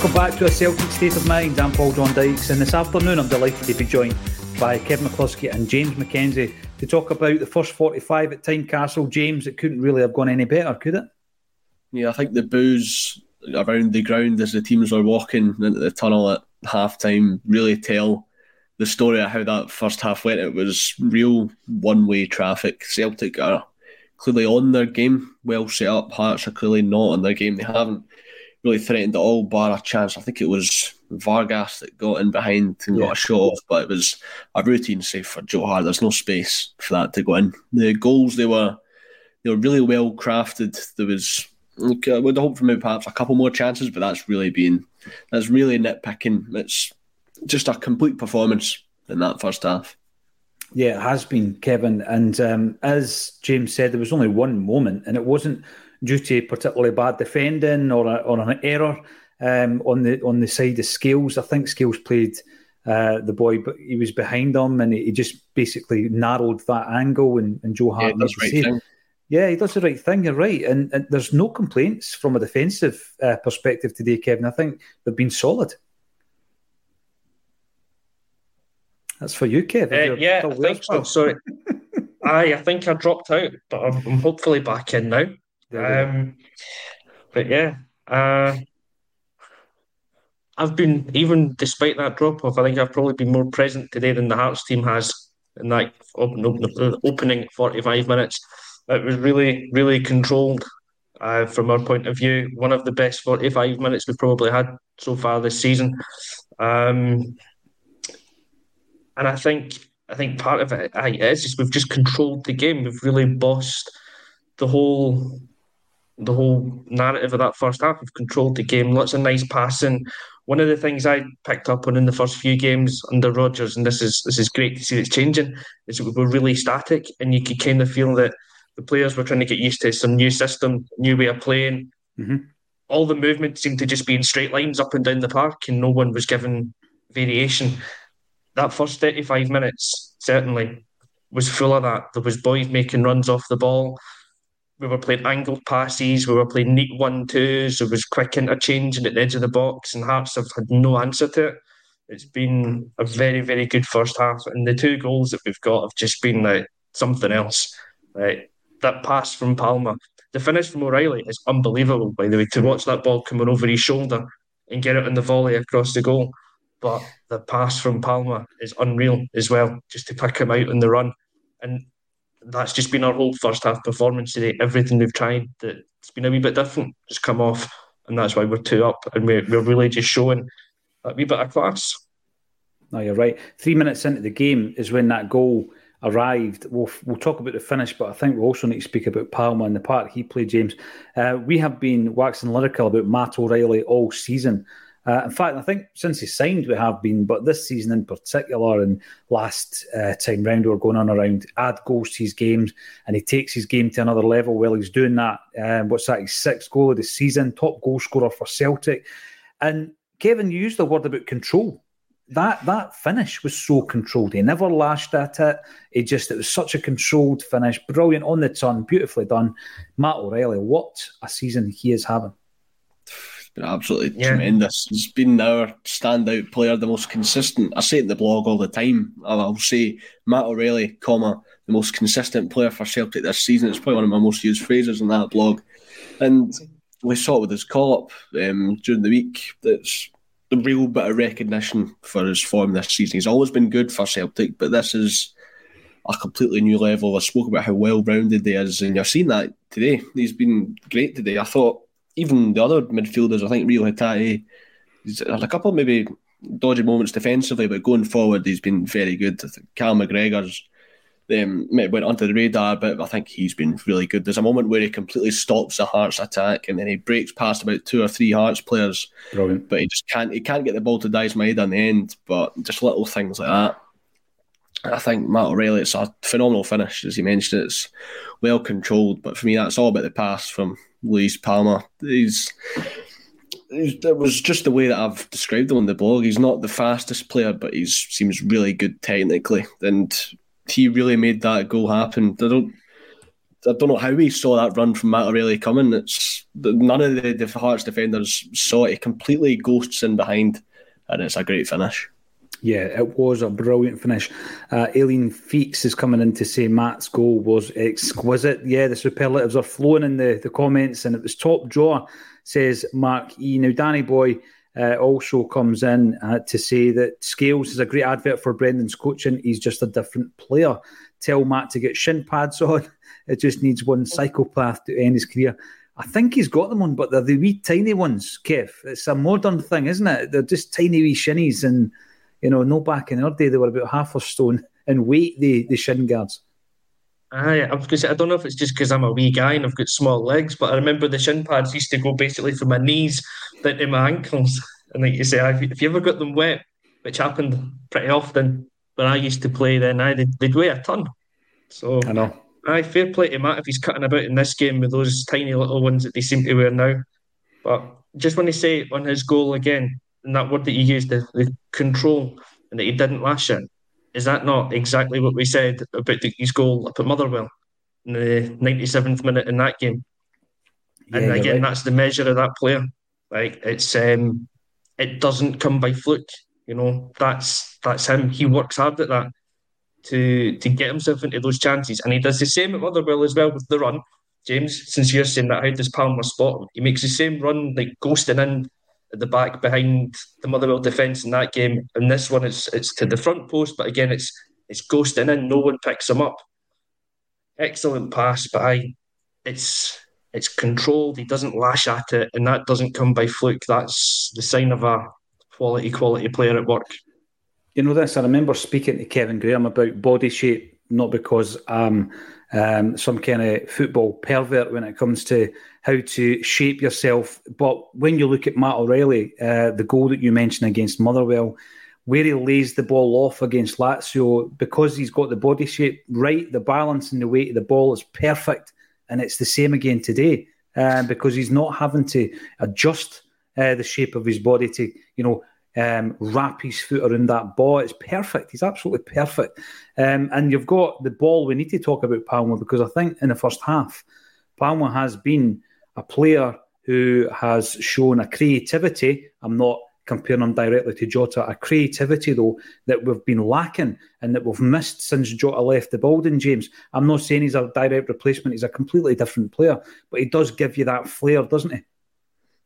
Welcome back to a Celtic State of Mind. I'm Paul John Dykes, and this afternoon I'm delighted to be joined by Kevin McCluskie and James McKenzie to talk about the first 45 at Tynecastle. James, it couldn't really have gone any better, could it? Yeah, I think the boos around the ground as the teams were walking into the tunnel at half time really tell the story of how that first half went. It was real one way traffic. Celtic are clearly on their game, well set up. Hearts are clearly not on their game. They haven't really threatened at all, bar a chance. I think it was Vargas that got in behind and got a shot off, but it was a routine save for Joe Hart. There's no space for that to go in. The goals they were they were really well crafted. There was look, I would hope from maybe perhaps a couple more chances, but that's really been that's really nitpicking. It's just a complete performance in that first half. Yeah, it has been, Kevin. And um, as James said, there was only one moment, and it wasn't due to particularly bad defending or, a, or an error um, on the on the side of Scales. I think Scales played uh, the boy, but he was behind him, and he, he just basically narrowed that angle. And, and Joe Hart, Yeah, that's right thing. Yeah, he does the right thing. You're right, and, and there's no complaints from a defensive uh, perspective today, Kevin. I think they've been solid. That's for you, Kevin. Uh, yeah, I think so. Sorry. Aye, I think I dropped out, but I'm, I'm hopefully back in now. Um, but yeah, uh, I've been even despite that drop off. I think I've probably been more present today than the Hearts team has in that open, open, opening 45 minutes. It was really, really controlled uh, from our point of view. One of the best 45 minutes we've probably had so far this season. Um, and I think I think part of it aye, is just we've just controlled the game. We've really bossed the whole the whole narrative of that first half. We've controlled the game. Lots of nice passing. One of the things I picked up on in the first few games under Rodgers, and this is this is great to see it's changing, is we were really static, and you could kind of feel that the players were trying to get used to some new system, new way of playing. Mhm. All the movement seemed to just be in straight lines up and down the park, and no one was given variation. That first 35 minutes certainly was full of that. There was boys making runs off the ball. We were playing angled passes. We were playing neat one twos. There was quick interchanging at the edge of the box, and Hearts have had no answer to it. It's been a very, very good first half, and the two goals that we've got have just been like something else. Right, that pass from Palma, the finish from O'Riley is unbelievable. By the way, to watch that ball coming over his shoulder and get it in the volley across the goal, but the pass from Palma is unreal as well. Just to pick him out on the run, and that's just been our whole first half performance today. Everything we've tried that's been a wee bit different has come off, and that's why we're two up, and we're, we're really just showing a wee bit of class. No, you're right. Three minutes into the game is when that goal arrived. We'll, we'll talk about the finish, but I think we also need to speak about Palma and the part he played, James. Uh, we have been waxing lyrical about Matt O'Riley all season. Uh, in fact, I think since he signed, we have been, but this season in particular, and last uh, time round, we are going on around add goals to his games, and he takes his game to another level while he's doing that. Um, what's that? His sixth goal of the season, top goal scorer for Celtic. And Kevin, you used the word about control. That that finish was so controlled. He never lashed at it. It just it was such a controlled finish, brilliant on the turn, beautifully done. Matt O'Riley, what a season he is having been absolutely yeah. tremendous. He's been our standout player, the most consistent. I say it in the blog all the time. I'll say Matt O'Riley, comma, the most consistent player for Celtic this season. It's probably one of my most used phrases in that blog. And we saw it with his call up um, during the week. That's a real bit of recognition for his form this season. He's always been good for Celtic, but this is a completely new level. I spoke about how well rounded he is, and you're seeing that today. He's been great today. I thought even the other midfielders, I think Reo Hatate, he's had a couple maybe dodgy moments defensively, but going forward, he's been very good. Cal McGregor's um, went under the radar, but I think he's been really good. There's a moment where he completely stops a Hearts attack, and then he breaks past about two or three Hearts players. Brilliant. But he just can't he can't get the ball to Daizen Maeda on the end. But just little things like that. I think Matt O'Riley, it's a phenomenal finish, as you mentioned. It's well controlled, but for me, that's all about the pass from Luis Palma. He's, he's it was just the way that I've described him on the blog. He's not the fastest player, but he seems really good technically, and he really made that goal happen. I don't. I don't know how he saw that run from Matt O'Riley coming. It's none of the, the Hearts defenders saw it. He completely ghosts in behind, and it's a great finish. Yeah, it was a brilliant finish. Uh, Aileen Feeks is coming in to say Matt's goal was exquisite. Yeah, the superlatives are flowing in the, the comments, and it was top drawer, says Mark E. Now, Danny Boy uh, also comes in uh, to say that Scales is a great advert for Brendan's coaching. He's just a different player. Tell Matt to get shin pads on. It just needs one psychopath to end his career. I think he's got them on, but they're the wee tiny ones, Kev. It's a modern thing, isn't it? They're just tiny wee shinnies and you know, no back in our day, they were about half a stone in weight, the, the shin guards. Aye, I was going to say, I don't know if it's just because I'm a wee guy and I've got small legs, but I remember the shin pads used to go basically from my knees down to my ankles. And like you say, if you ever got them wet, which happened pretty often when I used to play, then I they'd, they'd weigh a ton. So I know. Aye, fair play to Matt if he's cutting about in this game with those tiny little ones that they seem to wear now. But just want to say on his goal again, and that word that you used, the, the control, and that he didn't lash it, is that not exactly what we said about the, his goal up at Motherwell in the 97th minute in that game? Yeah, and again, right. that's the measure of that player. Like it's um, it doesn't come by fluke. You know, that's that's him. He works hard at that to to get himself into those chances, and he does the same at Motherwell as well with the run. James, since you're saying that, how does Palma spot him? He makes the same run, like ghosting in at the back behind the Motherwell defence in that game. And this one, it's it's to the front post, but again, it's it's ghosting in. No one picks him up. Excellent pass, but I, it's it's controlled. He doesn't lash at it, and that doesn't come by fluke. That's the sign of a quality quality player at work. You know this. I remember speaking to Kevin Graham about body shape, not because I'm um, some kind of football pervert when it comes to how to shape yourself. But when you look at Matt O'Riley, uh, the goal that you mentioned against Motherwell, where he lays the ball off against Lazio, because he's got the body shape right, the balance and the weight of the ball is perfect. And it's the same again today uh, because he's not having to adjust uh, the shape of his body to, you know, um, wrap his foot around that ball. It's perfect. He's absolutely perfect. Um, and you've got the ball. We need to talk about Palma because I think in the first half, Palma has been a player who has shown a creativity. I'm not comparing him directly to Jota, a creativity though that we've been lacking and that we've missed since Jota left the building, James. I'm not saying he's a direct replacement, he's a completely different player, but he does give you that flair, doesn't he?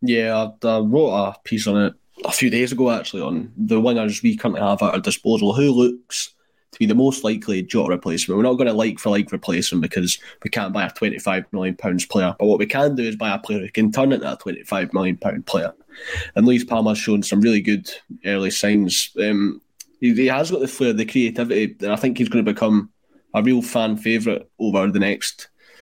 Yeah, I, I wrote a piece on it a few days ago actually on the wingers we currently have at our disposal who looks to be the most likely Jota replacement. We're not going to like for like replace him because we can't buy a £25 million player. But what we can do is buy a player who can turn into a £25 million player. And Luis Palma's shown some really good early signs. Um, he, he, has got the flair, the creativity, and I think he's going to become a real fan favourite over the next.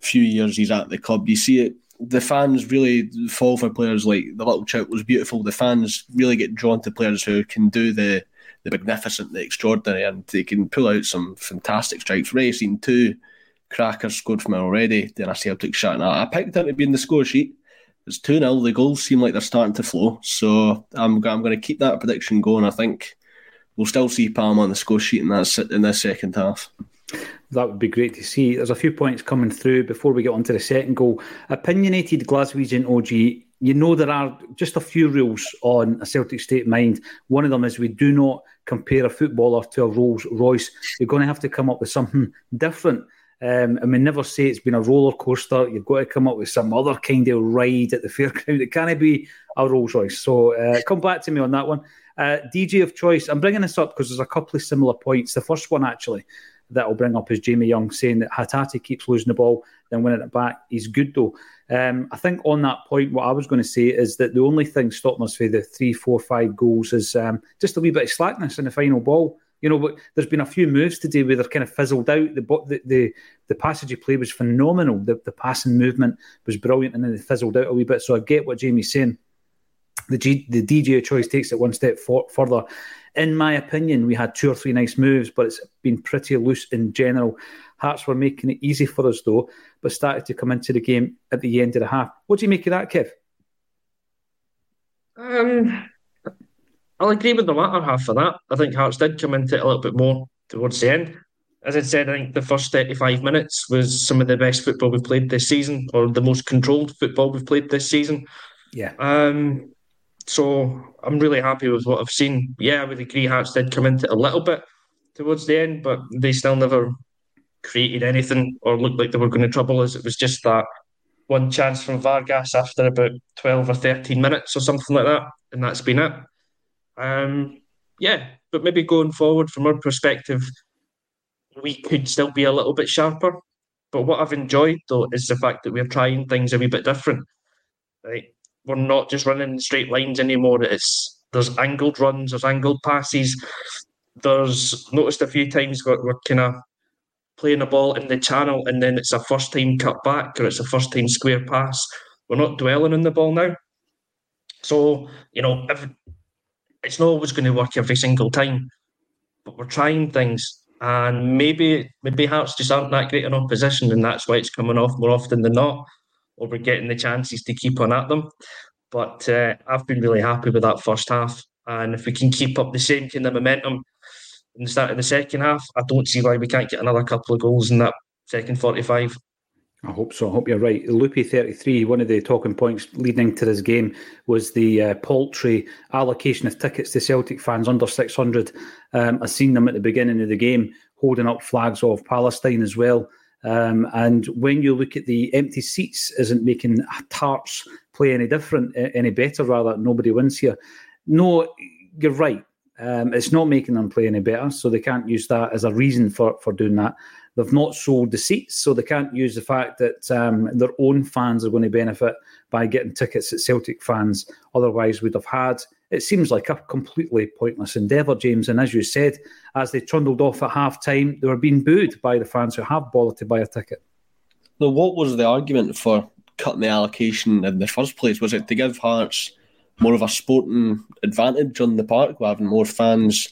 few years he's at the club. You see it. The fans really fall for players like the little chip was beautiful. The fans really get drawn to players who can do the the magnificent, the extraordinary, and they can pull out some fantastic strikes. Ray seen two crackers scored from already. Then I see Celtic shot. Now I picked it to be in the score sheet. It's 2 0. The goals seem like they're starting to flow. So I'm, I'm going to keep that prediction going. I think we'll still see Palma on the score sheet in that in this second half. That would be great to see. There's a few points coming through before we get on to the second goal. Opinionated Glaswegian OG, you know there are just a few rules on a Celtic state mind. One of them is we do not compare a footballer to a Rolls Royce. You're going to have to come up with something different. Um, and we never say it's been a roller coaster. You've got to come up with some other kind of ride at the fairground. It can't be a Rolls Royce. So uh, come back to me on that one. Uh, DJ of choice. I'm bringing this up because there's a couple of similar points. The first one actually that I'll bring up is Jamie Young saying that Hatate keeps losing the ball, then winning it back. He's good though. Um, I think on that point, what I was going to say is that the only thing stopping us for the three, four, five goals is um, just a wee bit of slackness in the final ball. You know, but there's been a few moves today where they're kind of fizzled out. The the the, the passage of play was phenomenal. The, the passing movement was brilliant, and then they fizzled out a wee bit. So I get what Jamie's saying. The G, the DJ choice takes it one step for, further in my opinion, we had two or three nice moves, but it's been pretty loose in general. Hearts were making it easy for us though, but started to come into the game at the end of the half. What do you make of that, Kev? Um, I'll agree with the latter half of that. I think Hearts did come into it a little bit more towards the end. As I said, I think the first 35 minutes was some of the best football we've played this season, or the most controlled football we've played this season. Yeah. Um, so I'm really happy with what I've seen. Yeah, I would agree Hearts did come into a little bit towards the end, but they still never created anything or looked like they were going to trouble us. It was just that one chance from Vargas after about 12 or 13 minutes or something like that, and that's been it. Um, yeah, but maybe going forward from our perspective, we could still be a little bit sharper. But what I've enjoyed though is the fact that we're trying things a wee bit different. Right, we're not just running straight lines anymore. It's there's angled runs, there's angled passes. There's noticed a few times we're, we're kind of playing a ball in the channel and then it's a first time cut back or it's a first time square pass. We're not dwelling on the ball now. So, you know, it's not always going to work every single time, but we're trying things. And maybe maybe Hearts just aren't that great in opposition, and that's why it's coming off more often than not or we're getting the chances to keep on at them. But uh, I've been really happy with that first half. And if we can keep up the same kind of momentum in the start of the second half, I don't see why we can't get another couple of goals in that second 45. I hope so. I hope you're right. Loopy 33, one of the talking points leading to this game was the uh, paltry allocation of tickets to Celtic fans under 600. Um, I've seen them at the beginning of the game holding up flags of Palestine as well. Um, and when you look at the empty seats, isn't making Tarts play any different, any better? Rather, nobody wins here. No, you're right. Um, it's not making them play any better, so they can't use that as a reason for, for doing that. They've not sold the seats, so they can't use the fact that um, their own fans are going to benefit by getting tickets that Celtic fans otherwise would have had it seems like a completely pointless endeavour, James. And as you said, as they trundled off at half time, they were being booed by the fans who have bothered to buy a ticket. Now, what was the argument for cutting the allocation in the first place? Was it to give Hearts more of a sporting advantage on the park having more fans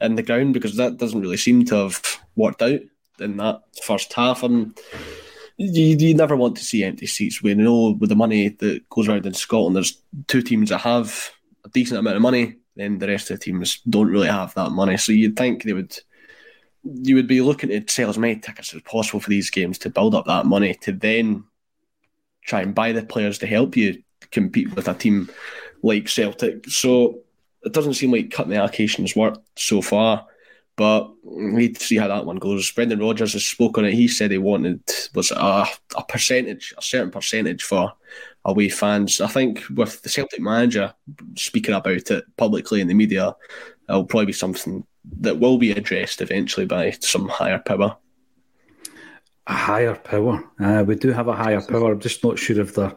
in the ground? Because that doesn't really seem to have worked out in that first half. And you, you never want to see empty seats. We know with the money that goes around in Scotland, there's two teams that have a decent amount of money, then the rest of the teams don't really have that money. So you'd think they would you would be looking to sell as many tickets as possible for these games to build up that money to then try and buy the players to help you compete with a team like Celtic. So it doesn't seem like cutting the allocations worked so far. But we need to see how that one goes. Brendan Rodgers has spoken it. He said he wanted was a, a percentage, a certain percentage for away fans. I think with the Celtic manager speaking about it publicly in the media, it'll probably be something that will be addressed eventually by some higher power. A higher power. Uh, we do have a higher power. I'm just not sure if they're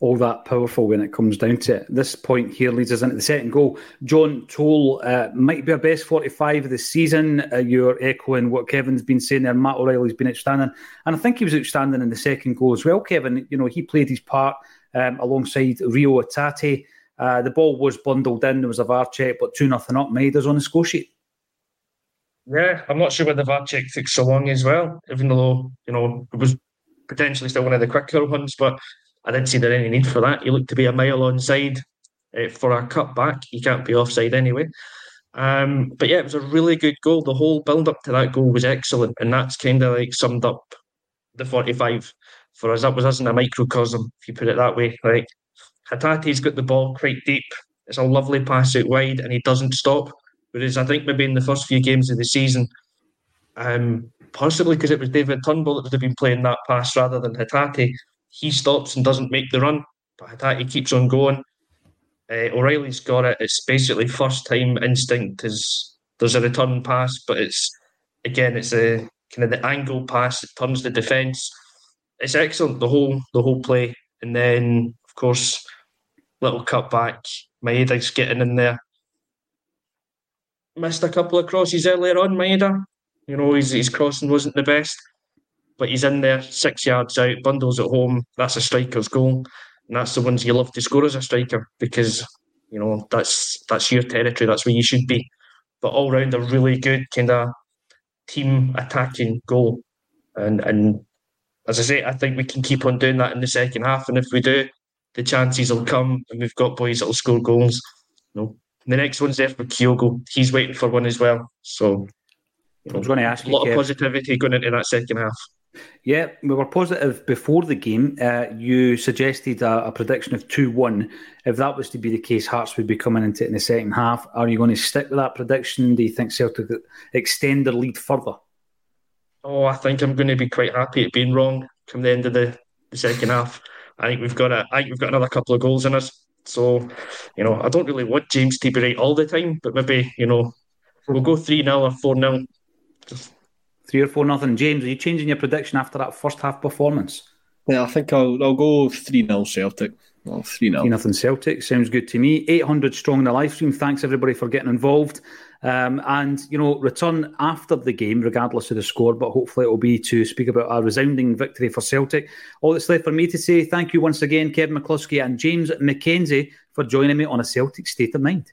all that powerful when it comes down to it. This point here leads us into the second goal. John Toll uh, might be our best 45 of the season. Uh, you're echoing what Kevin's been saying there. Matt O'Riley's been outstanding. And I think he was outstanding in the second goal as well, Kevin. You know, he played his part um, alongside Reo Hatate. Uh, the ball was bundled in. There was a VAR check, but 2 nothing up. Maeda's on the score sheet. Yeah, I'm not sure why the VAR check took so long as well, even though, you know, it was potentially still one of the quicker ones, but I didn't see there any need for that. He looked to be a mile onside uh, for a cut back. He can't be offside anyway. Um, but yeah, it was a really good goal. The whole build up to that goal was excellent, and that's kind of like summed up the 45 for us. That was us in a microcosm, if you put it that way. Like Hatate's got the ball quite deep. It's a lovely pass out wide, and he doesn't stop. Whereas I think maybe in the first few games of the season, um, possibly because it was David Turnbull that would have been playing that pass rather than Hatate, he stops and doesn't make the run. But Hatate keeps on going. Uh, O'Riley's got it. It's basically first time instinct is there's a return pass, but it's again it's a kind of the angle pass that turns the defence. It's excellent the whole the whole play, and then of course little cut back. Maeda's getting in there. Missed a couple of crosses earlier on, Maeda. You know, his, his crossing wasn't the best but he's in there, six yards out, bundles at home. That's a striker's goal, and that's the ones you love to score as a striker because you know that's that's your territory. That's where you should be. But all round, a really good kind of team attacking goal, and and as I say, I think we can keep on doing that in the second half. And if we do, the chances will come, and we've got boys that'll score goals. You know, the next one's there for Kyogo. He's waiting for one as well. So. You know, I was going to ask a lot of positivity going into that second half. Yeah, we were positive before the game. Uh, you suggested a, a prediction of 2 1. If that was to be the case, Hearts would be coming into it in the second half. Are you going to stick with that prediction? Do you think Celtic extend their lead further? Oh, I think I'm going to be quite happy at being wrong come the end of the, the second half. I think we've got a, I think we've got another couple of goals in us. So, you know, I don't really want James to be right all the time, but maybe, you know, we'll go 3 0 or 4 0. Three or four nothing. James, are you changing your prediction after that first half performance? Yeah, I think I'll I'll go three 0 Celtic. three 0 Three nothing Celtic sounds good to me. Eight hundred strong in the live stream. Thanks everybody for getting involved. Um, and you know, return after the game, regardless of the score. But hopefully, it will be to speak about a resounding victory for Celtic. All that's left for me to say thank you once again, Kevin McCluskie and James McKenzie, for joining me on a Celtic State of Mind.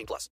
18 plus.